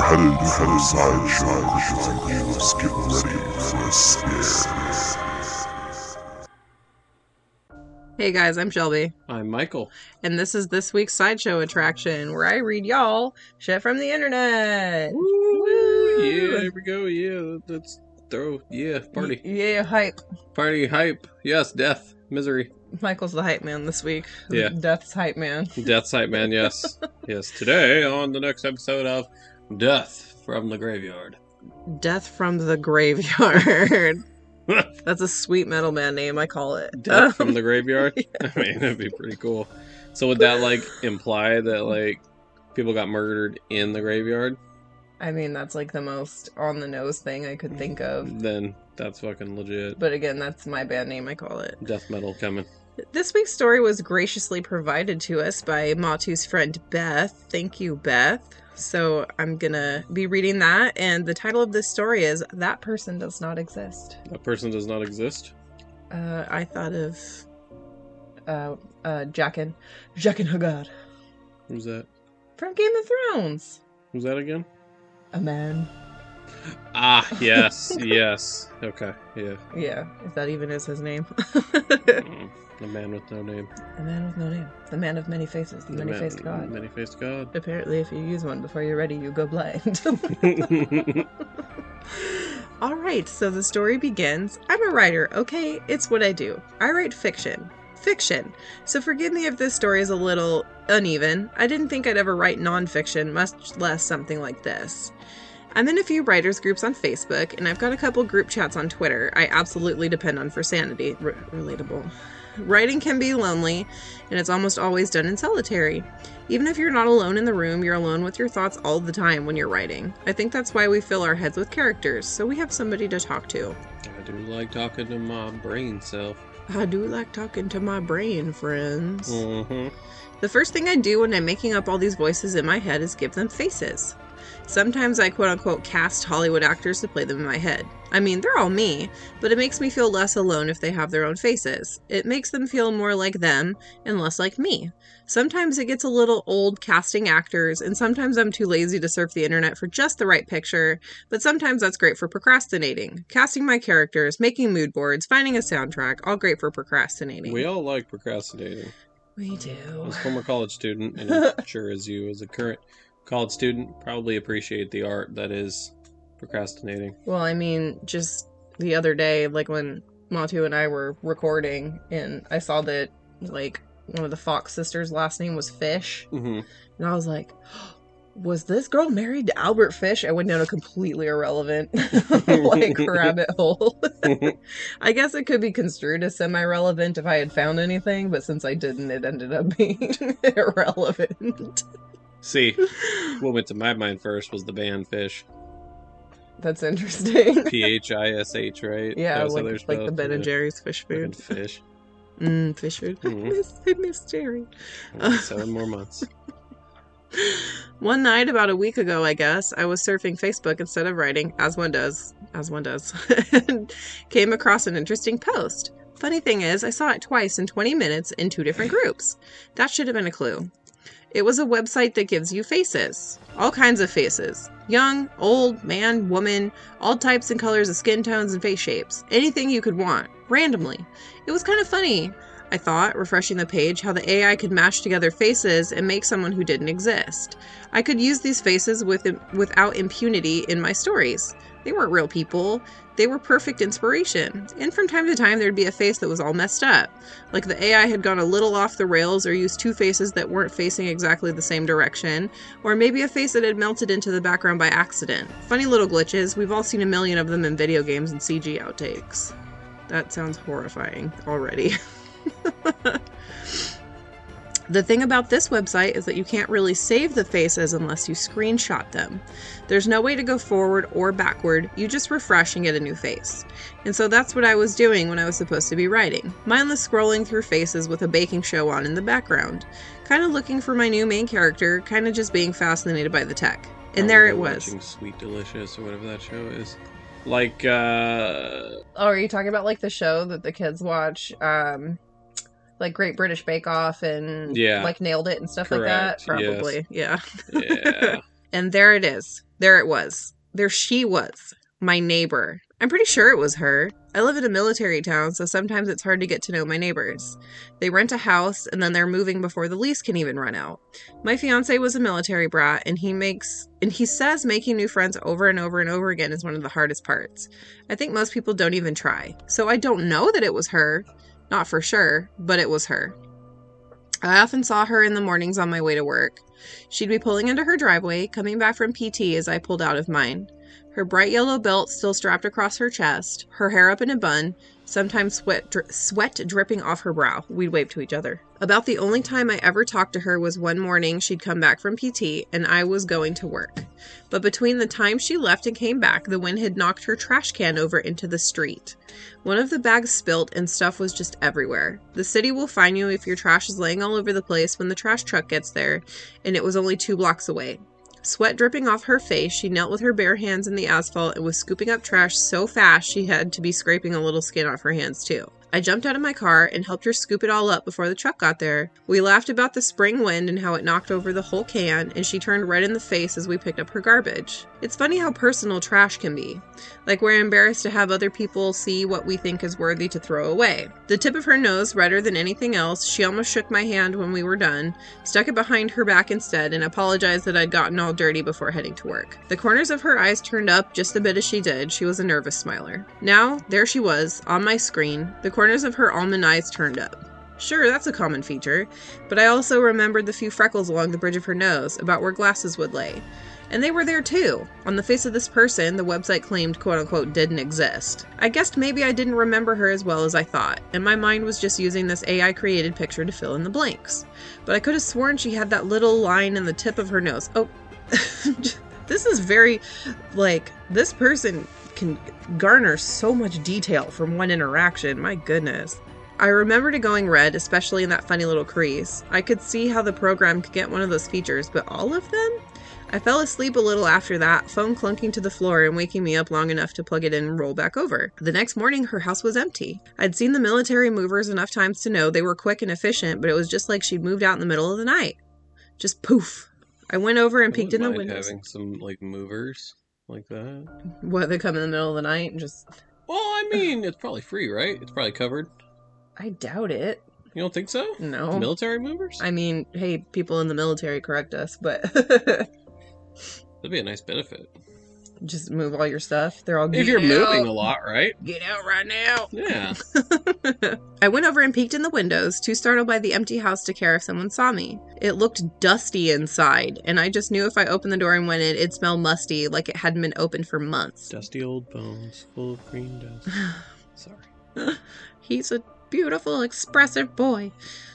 headed for a sideshow because the youths get ready for a scare. Hey guys, I'm Shelby, I'm Michael. and this is this week's sideshow attraction where I read y'all shit from the internet. Woo! Yeah, here we go. Yeah, let's throw. Yeah, party. Y- yeah, hype. Party, hype. Yes, death, misery. Michael's the hype man this week. Yeah. Death's hype man. Death's hype man, yes. yes, today on the next episode of Death from the Graveyard. Death from the graveyard. That's a sweet metal band name, I call it. Death from the Graveyard? I mean, that'd be pretty cool. So, would that, like, imply that, like, people got murdered in the graveyard? I mean, that's like the most on the nose thing I could think of. Then that's fucking legit. But again, that's my band name, I call it. Death metal coming. This week's story was graciously provided to us by Mato's friend Beth. Thank you, Beth. So I'm gonna be reading that, and the title of this story is That Person Does Not Exist. That person does not exist. Uh, I thought of uh, uh, Jaqen, Jaqen H'ghar Who's that? from Game of Thrones. Who's that again? A man. Ah, yes, yes. Okay, yeah. Yeah, if that even is his name. The man with no name. The man with no name. The man of many faces. The The many faced God. Many faced God. Apparently, if you use one before you're ready, you go blind. All right, so the story begins. I'm a writer, okay? It's what I do. I write fiction. Fiction. So forgive me if this story is a little uneven. I didn't think I'd ever write nonfiction, much less something like this. I'm in a few writers groups on Facebook, and I've got a couple group chats on Twitter. I absolutely depend on for sanity. R- relatable. Writing can be lonely, and it's almost always done in solitary. Even if you're not alone in the room, you're alone with your thoughts all the time when you're writing. I think that's why we fill our heads with characters, so we have somebody to talk to. I do like talking to my brain self. I do like talking to my brain, friends. Mm-hmm. The first thing I do when I'm making up all these voices in my head is give them faces. Sometimes I quote unquote cast Hollywood actors to play them in my head. I mean, they're all me, but it makes me feel less alone if they have their own faces. It makes them feel more like them and less like me. Sometimes it gets a little old casting actors, and sometimes I'm too lazy to surf the internet for just the right picture, but sometimes that's great for procrastinating. Casting my characters, making mood boards, finding a soundtrack, all great for procrastinating. We all like procrastinating. we do. As a former college student, and I'm sure as you, as a current college student, probably appreciate the art that is procrastinating. Well, I mean, just the other day, like when Mato and I were recording, and I saw that like one of the Fox sisters' last name was Fish, Mm-hmm. and I was like, was this girl married to Albert Fish? I went down a completely irrelevant like rabbit hole. I guess it could be construed as semi-relevant if I had found anything, but since I didn't, it ended up being irrelevant. See, what went to my mind first was the band Phish. That's interesting. P H I S H, right? Yeah, That was how like, they're the? Ben and Jerry's Phish Food. Fish. Mm, fish food. Mhm. I miss, I miss Jerry. Seven more months. One night, about a week ago, I guess, I was surfing Facebook instead of writing, as one does, as one does, and came across an interesting post. Funny thing is, I saw it twice in 20 minutes in two different groups. That should have been a clue. It was a website that gives you faces. All kinds of faces. Young, old, man, woman, all types and colors of skin tones and face shapes. Anything you could want, randomly. It was kind of funny, I thought, refreshing the page, how the AI could mash together faces and make someone who didn't exist. I could use these faces with without impunity in my stories. They weren't real people. They were perfect inspiration. And from time to time, there'd be a face that was all messed up. Like the AI had gone a little off the rails or used two faces that weren't facing exactly the same direction, or maybe a face that had melted into the background by accident. Funny little glitches. We've all seen a million of them in video games and CG outtakes. That sounds horrifying already. The thing about this website is that you can't really save the faces unless you screenshot them. There's no way to go forward or backward, you just refresh and get a new face. And so that's what I was doing when I was supposed to be writing. Mindless scrolling through faces with a baking show on in the background. Kind of looking for my new main character, kind of just being fascinated by the tech. And there it was. Watching Sweet Delicious or whatever that show is. Like, uh. Oh, are you talking about like the show that the kids watch? Um like Great British Bake Off and Yeah. like nailed it and stuff Correct, like that? yes. Probably. Yeah. Yeah. And there it is. There it was. There she was. My neighbor. I'm pretty sure it was her. I live in a military town, so sometimes it's hard to get to know my neighbors. They rent a house and then they're moving before the lease can even run out. My fiance was a military brat and he makes and he says making new friends over and over and over again is one of the hardest parts. I think most people don't even try. So I don't know that it was her, not for sure, but it was her. I often saw her in the mornings on my way to work. She'd be pulling into her driveway, coming back from PT as I pulled out of mine. Her bright yellow belt still strapped across her chest, her hair up in a bun, sometimes sweat, dri- sweat dripping off her brow. We'd wave to each other. About the only time I ever talked to her was one morning she'd come back from PT and I was going to work. But between the time she left and came back, the wind had knocked her trash can over into the street. One of the bags spilt and stuff was just everywhere. The city will fine you if your trash is laying all over the place when the trash truck gets there, and it was only two blocks away. Sweat dripping off her face, she knelt with her bare hands in the asphalt and was scooping up trash so fast she had to be scraping a little skin off her hands too. I jumped out of my car and helped her scoop it all up before the truck got there. We laughed about the spring wind and how it knocked over the whole can, and she turned red in the face as we picked up her garbage. It's funny how personal trash can be. Like we're embarrassed to have other people see what we think is worthy to throw away. The tip of her nose, redder than anything else, she almost shook my hand when we were done, stuck it behind her back instead, and apologized that I'd gotten all dirty before heading to work. The corners of her eyes turned up just a bit as she did. She was a nervous smiler. Now, there she was, on my screen, the corners of her almond eyes turned up. Sure, that's a common feature, but I also remembered the few freckles along the bridge of her nose, about where glasses would lay. And they were there too. On the face of this person, the website claimed quote unquote didn't exist. I guessed maybe I didn't remember her as well as I thought, and my mind was just using this AI created picture to fill in the blanks. But I could have sworn she had that little line in the tip of her nose. Oh, this is very, like, this person can garner so much detail from one interaction. My goodness. I remembered it going red, especially in that funny little crease. I could see how the program could get one of those features, but all of them? I fell asleep a little after that, phone clunking to the floor and waking me up long enough to plug it in and roll back over. The next morning, her house was empty. I'd seen the military movers enough times to know they were quick and efficient, but it was just like she'd moved out in the middle of the night. Just poof. I went over and I peeked in the windows. having some like movers like that. What, they come in the middle of the night and just. Well, I mean, it's probably free, right? It's probably covered. I doubt it. You don't think so? No. Military movers? I mean, hey, people in the military correct us, but That'd be a nice benefit. Just move all your stuff. They're all If you're "Get moving a lot, right? Get out right now. Yeah. I went over and peeked in the windows, too startled by the empty house to care if someone saw me. It looked dusty inside, and I just knew if I opened the door and went in, it'd smell musty, like it hadn't been opened for months. Dusty old bones full of green dust. Sorry. He's a beautiful, expressive boy.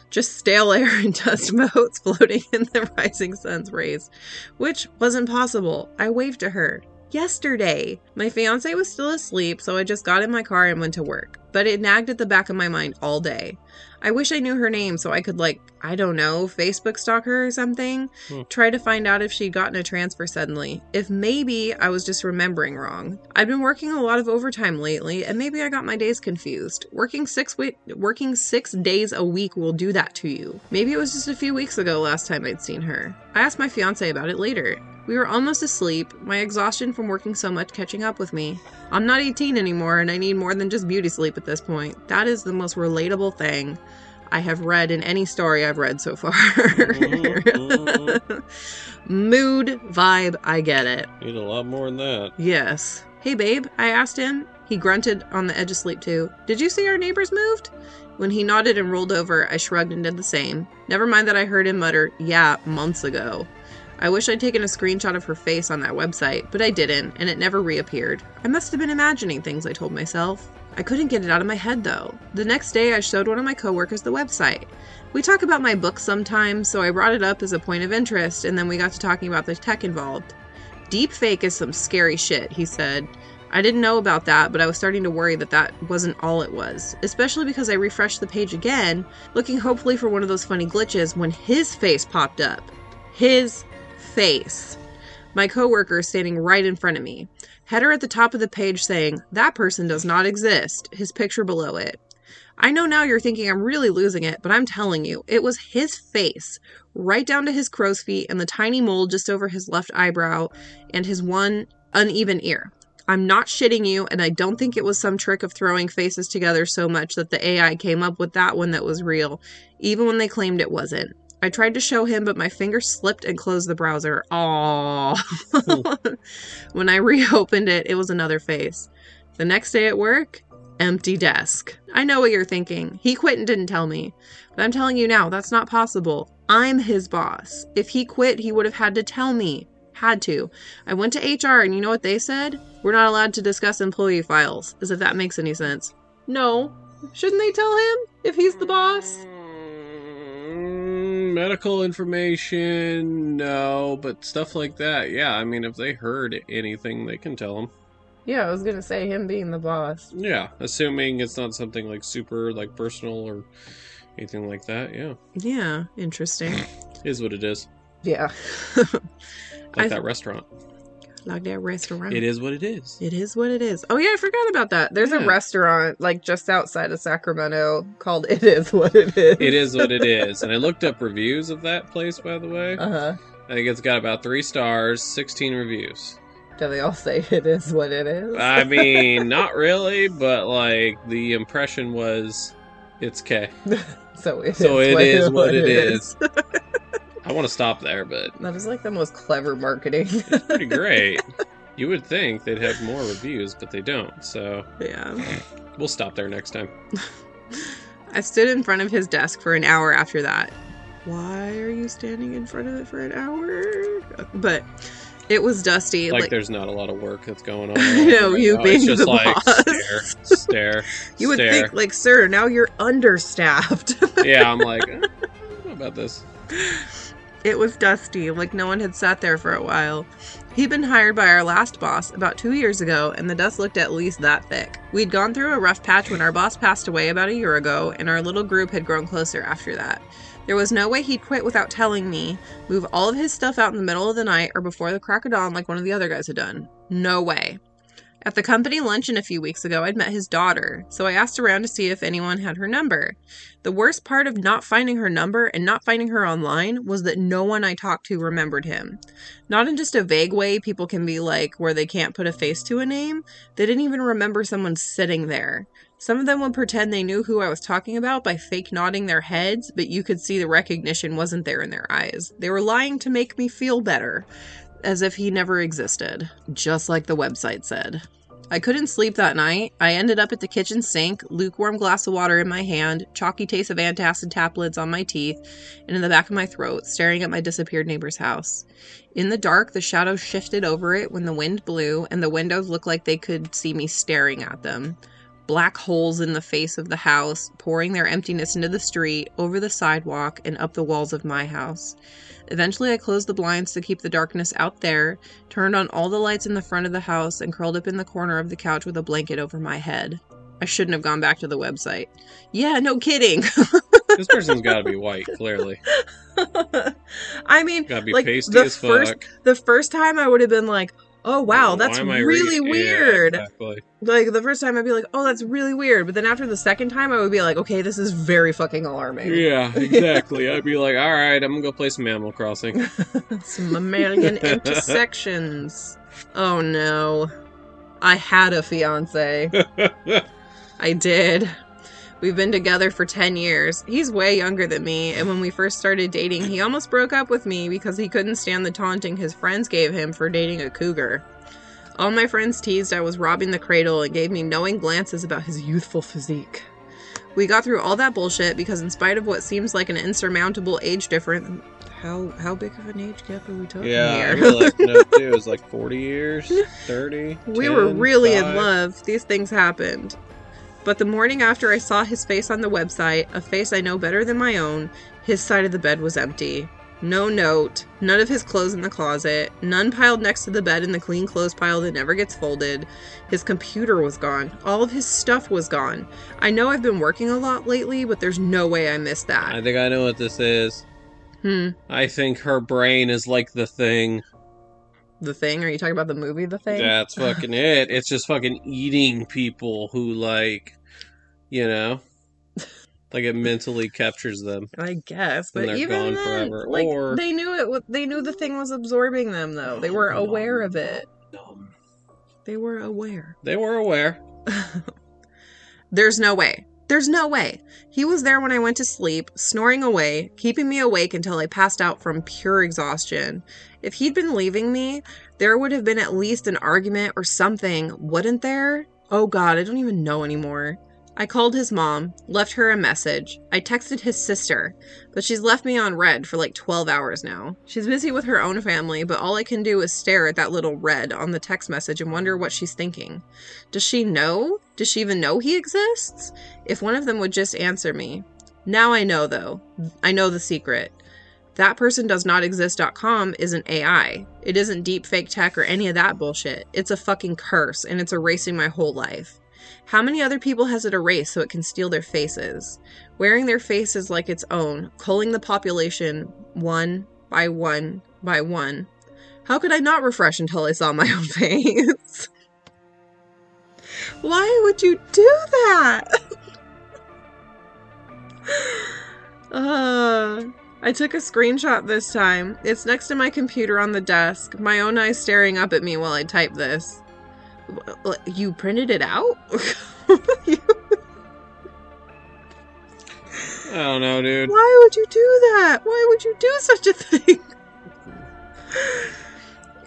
Just stale air and dust motes floating in the rising sun's rays, which wasn't possible. I waved to her. Yesterday. My fiance was still asleep, so I just got in my car and went to work. But it nagged at the back of my mind all day. I wish I knew her name so I could, like, I don't know, Facebook stalk her or something. Hmm. Try to find out if she'd gotten a transfer suddenly. If maybe I was just remembering wrong. I've been working a lot of overtime lately, and maybe I got my days confused. Working six wi- working six days a week will do that to you. Maybe it was just a few weeks ago last time I'd seen her. I asked my fiance about it later. We were almost asleep, my exhaustion from working so much catching up with me. I'm not 18 anymore, and I need more than just beauty sleep at this point. That is the most relatable thing I have read in any story I've read so far. Mood, vibe, I get it. Need a lot more than that. Yes. Hey, babe, I asked him. He grunted on the edge of sleep, too. Did you see our neighbors moved? When he nodded and rolled over, I shrugged and did the same. Never mind that I heard him mutter, yeah, months ago. I wish I'd taken a screenshot of her face on that website, but I didn't, and it never reappeared. I must have been imagining things, I told myself. I couldn't get it out of my head, though. The next day, I showed one of my coworkers the website. We talk about my book sometimes, so I brought it up as a point of interest, and then we got to talking about the tech involved. Deepfake is some scary shit, he said. I didn't know about that, but I was starting to worry that that wasn't all it was, especially because I refreshed the page again, looking hopefully for one of those funny glitches when his face popped up. His face. My coworker standing right in front of me. Header at the top of the page saying, That person does not exist, his picture below it. I know now you're thinking I'm really losing it, but I'm telling you, it was his face, right down to his crow's feet and the tiny mole just over his left eyebrow and his one uneven ear. I'm not shitting you, and I don't think it was some trick of throwing faces together so much that the AI came up with that one that was real, even when they claimed it wasn't. I tried to show him, but my finger slipped and closed the browser. Aww. when I reopened it, it was another face. The next day at work, empty desk. I know what you're thinking. He quit and didn't tell me. But I'm telling you now, that's not possible. I'm his boss. If he quit, he would have had to tell me. Had to. I went to HR and you know what they said? We're not allowed to discuss employee files. As if that makes any sense. No. Shouldn't they tell him if he's the boss? Mm, medical information, no, but stuff like that, yeah. I mean, if they heard anything, they can tell them. Yeah, I was gonna say him being the boss. Yeah, assuming it's not something like super like personal or anything like that. Yeah, Yeah, interesting. is what it is. yeah. Like I- that restaurant. Like that restaurant. It is what it is. It is what it is. Oh yeah, I forgot about that. There's a restaurant like just outside of Sacramento called It Is What It Is. It is what it is. And I looked up reviews of that place, by the way. Uh huh. I think it's got about three stars, 16 reviews. Do they all say it is what it is? I mean, not really, but like the impression was it's K. so it So is it what is what it is. I want to stop there, but that is like the most clever marketing. pretty great. You would think they'd have more reviews, but they don't. So yeah. we'll stop there next time. I stood in front of his desk for an hour after that. Why are you standing in front of it for an hour? But it was dusty. Like, there's not a lot of work that's going on. I know, right you now. being it's just the like boss. stare, stare, you would stare. think, like, sir, now you're understaffed. yeah, I'm like, eh, what about this? It was dusty, like no one had sat there for a while. He'd been hired by our last boss about two years ago, and the dust looked at least that thick. We'd gone through a rough patch when our boss passed away about a year ago, and our little group had grown closer after that. There was no way he'd quit without telling me, move all of his stuff out in the middle of the night or before the crack of dawn like one of the other guys had done. No way. At the company luncheon a few weeks ago, I'd met his daughter, so I asked around to see if anyone had her number. The worst part of not finding her number and not finding her online was that no one I talked to remembered him. Not in just a vague way people can be like where they can't put a face to a name, they didn't even remember someone sitting there. Some of them would pretend they knew who I was talking about by fake nodding their heads, but you could see the recognition wasn't there in their eyes. They were lying to make me feel better, as if he never existed, just like the website said. I couldn't sleep that night. I ended up at the kitchen sink, lukewarm glass of water in my hand, chalky taste of antacid tablets on my teeth, and in the back of my throat, staring at my disappeared neighbor's house. In the dark, the shadows shifted over it when the wind blew, and the windows looked like they could see me staring at them. Black holes in the face of the house, pouring their emptiness into the street, over the sidewalk, and up the walls of my house. Eventually, I closed the blinds to keep the darkness out there, turned on all the lights in the front of the house, and curled up in the corner of the couch with a blanket over my head. I shouldn't have gone back to the website. Yeah, no kidding. This person's got to be white, clearly. I mean, Got to be like pasty the as fuck. first the first time I would have been like, "Oh wow, that's really re- Yeah, weird." exactly. Like the first time I'd be like, "Oh, that's really weird," but then after the second time I would be like, "Okay, this is very fucking alarming." Yeah, exactly. I'd be like, all right, I'm gonna go play some Animal Crossing. Some mammalian intersections. Oh no. I had a fiance. I did. We've been together for 10 years. He's way younger than me, and when we first started dating, he almost broke up with me because he couldn't stand the taunting his friends gave him for dating a cougar. All my friends teased I was robbing the cradle and gave me knowing glances about his youthful physique. We got through all that bullshit because, in spite of what seems like an insurmountable age difference, how how big of an age gap are we talking yeah, here? like no. It was like 40 years, 30. We were 10, really in love. These things happened. But the morning after I saw his face on the website, a face I know better than my own, his side of the bed was empty. No note, none of his clothes in the closet, none piled next to the bed in the clean clothes pile that never gets folded. His computer was gone. All of his stuff was gone. I know I've been working a lot lately, but there's no way I missed that. I think I know what this is. Hmm. I think her brain is like the thing. The thing? Are you talking about the movie The Thing? That's fucking it. It's just fucking eating people who like, you know, Like it mentally captures them. I guess, but even gone then, forever, like or- they knew it. They knew the thing was absorbing them, though. They were aware of it. They were aware. They were aware. There's no way. There's no way. He was there when I went to sleep, snoring away, keeping me awake until I passed out from pure exhaustion. If he'd been leaving me, there would have been at least an argument or something, wouldn't there? Oh god, I don't even know anymore. I called his mom, left her a message. I texted his sister, but she's left me on red for like 12 hours now. She's busy with her own family, but all I can do is stare at that little red on the text message and wonder what she's thinking. Does she know? Does she even know he exists? If one of them would just answer me. Now I know, though. I know the secret. That person does not exist.com isn't AI. It isn't deep fake tech or any of that bullshit. It's a fucking curse, and it's erasing my whole life. How many other people has it erased so it can steal their faces? Wearing their faces like its own, culling the population one by one by one. How could I not refresh until I saw my own face? Why would you do that? uh, I took a screenshot this time. It's next to my computer on the desk, my own eyes staring up at me while I type this. You printed it out? I don't know, dude. Why would you do that? Why would you do such a thing?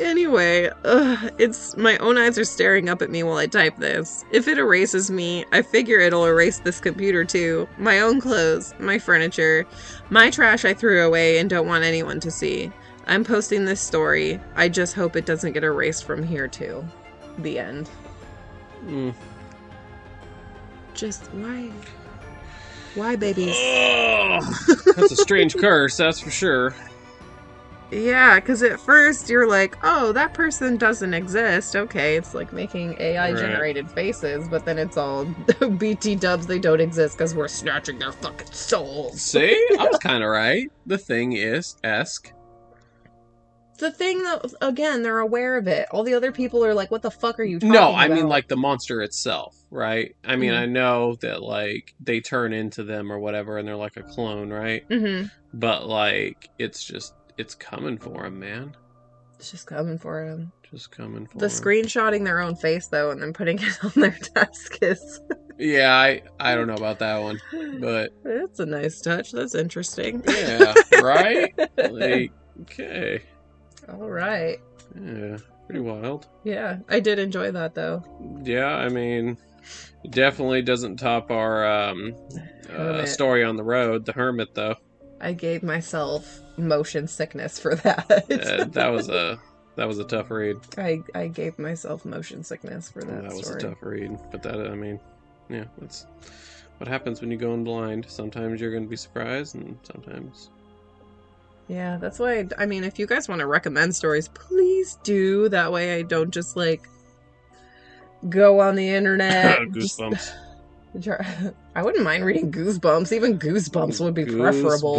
anyway, ugh, it's my own eyes are staring up at me while I type this. If it erases me, I figure it'll erase this computer too. My own clothes, my furniture, my trash I threw away and don't want anyone to see. I'm posting this story. I just hope it doesn't get erased from here too. The end. Mm. Just why? Why, babies? That's a strange curse, that's for sure. Yeah, because at first you're like, oh, that person doesn't exist. Okay, it's like making AI Right. generated faces, but then it's all BT dubs, they don't exist because we're snatching their fucking souls. See? I was kind of right. The thing is esque. The thing that, again, they're aware of it. All the other people are like, what the fuck are you talking No, I mean like the monster itself, right? I mean, Mhm. I know that like they turn into them or whatever, and they're like a clone, right? Mhm. But like, it's just it's coming for him, man. It's just coming for him. Just coming for The him. screenshotting their own face, though, and then putting it on their desk is. Yeah, I I don't know about that one, but It's a nice touch. That's interesting. yeah, right? Like, okay, All right. yeah, pretty wild. Yeah, I did enjoy that, though. Yeah, I mean, definitely doesn't top our um, uh, story on the road, the hermit, though. I gave myself motion sickness for that. Uh, that was a that was a tough read. I I gave myself motion sickness for That, that, was story. a tough read, but that I mean, yeah, that's what happens when you go in blind. Sometimes you're going to be surprised, and sometimes Yeah, that's why. I, I mean, if you guys want to recommend stories, please do. That way, I don't just like go on the internet. goosebumps. try- I wouldn't mind reading Goosebumps. Even Goosebumps would be preferable.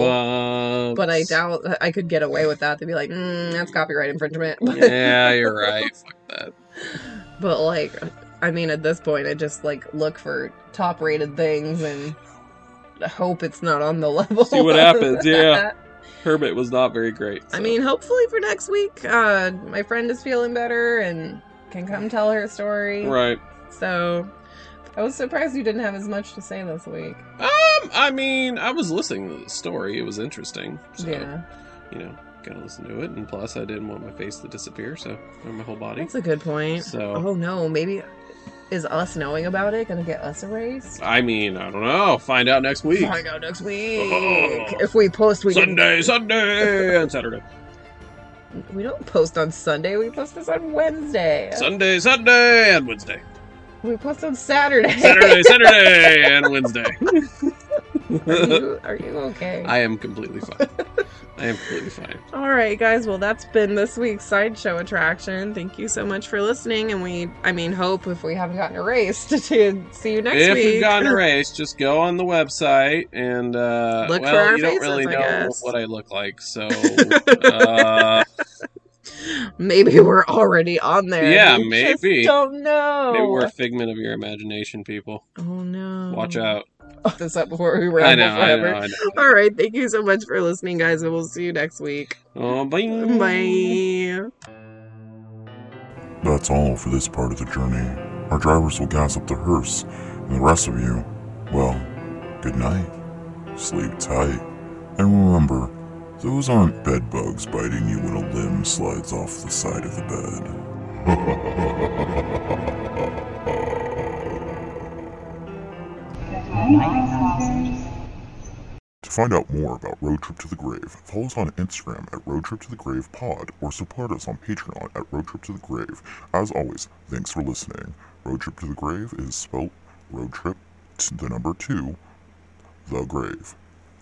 But I doubt I could get away with that. They'd be like, mm, "That's copyright infringement." yeah, you're right. Fuck that. But like, I mean, at this point, I just like look for top rated things and hope it's not on the level. See what happens, yeah. Hermit was not very great. I mean, hopefully for next week, uh, my friend is feeling better and can come tell her story. right. So, I was surprised you didn't have as much to say this week. Um, I mean, I was listening to the story. It was interesting. So, yeah, you know, gotta listen to it. And plus, I didn't want my face to disappear, so or my whole body. that's a good point. So, Oh no, maybe is us knowing about it gonna get us erased? I mean, I don't know. Find out next week. Find out next week. Oh. If we post, we didn't- Sunday, Sunday, and Saturday. We don't post on Sunday. We post this on Wednesday. Sunday, Sunday, and Wednesday. we post on Saturday. Saturday, Saturday, and Wednesday. are, you, are you okay? I am completely fine. I am completely fine. All right, guys. Well, that's been this week's sideshow attraction. Thank you so much for listening, and we, I mean, hope if we haven't gotten erased to see you next if week. If you've gotten erased, just go on the website and uh, Look well, for our you don't faces, really I know guess. what I look like, so uh, maybe we're already on there. Yeah, maybe. don't know. maybe we're a figment of your imagination, people. Oh no. Watch out. this up before we I ramble know, I forever. know, I know. All right, thank you so much for listening, guys, and we'll see you next week. Oh, bye. Bye. That's all for this part of the journey. Our drivers will gas up the hearse, and the rest of you, well, good night. Sleep tight. And remember, those aren't bed bugs biting you when a limb slides off the side of the bed. To find out more about Road Trip to the Grave, follow us on Instagram at Road Trip to the Grave Pod or support us on Patreon at Road Trip to the Grave. As always, thanks for listening. Road Trip to the Grave is spelled Road Trip to the number two, the grave.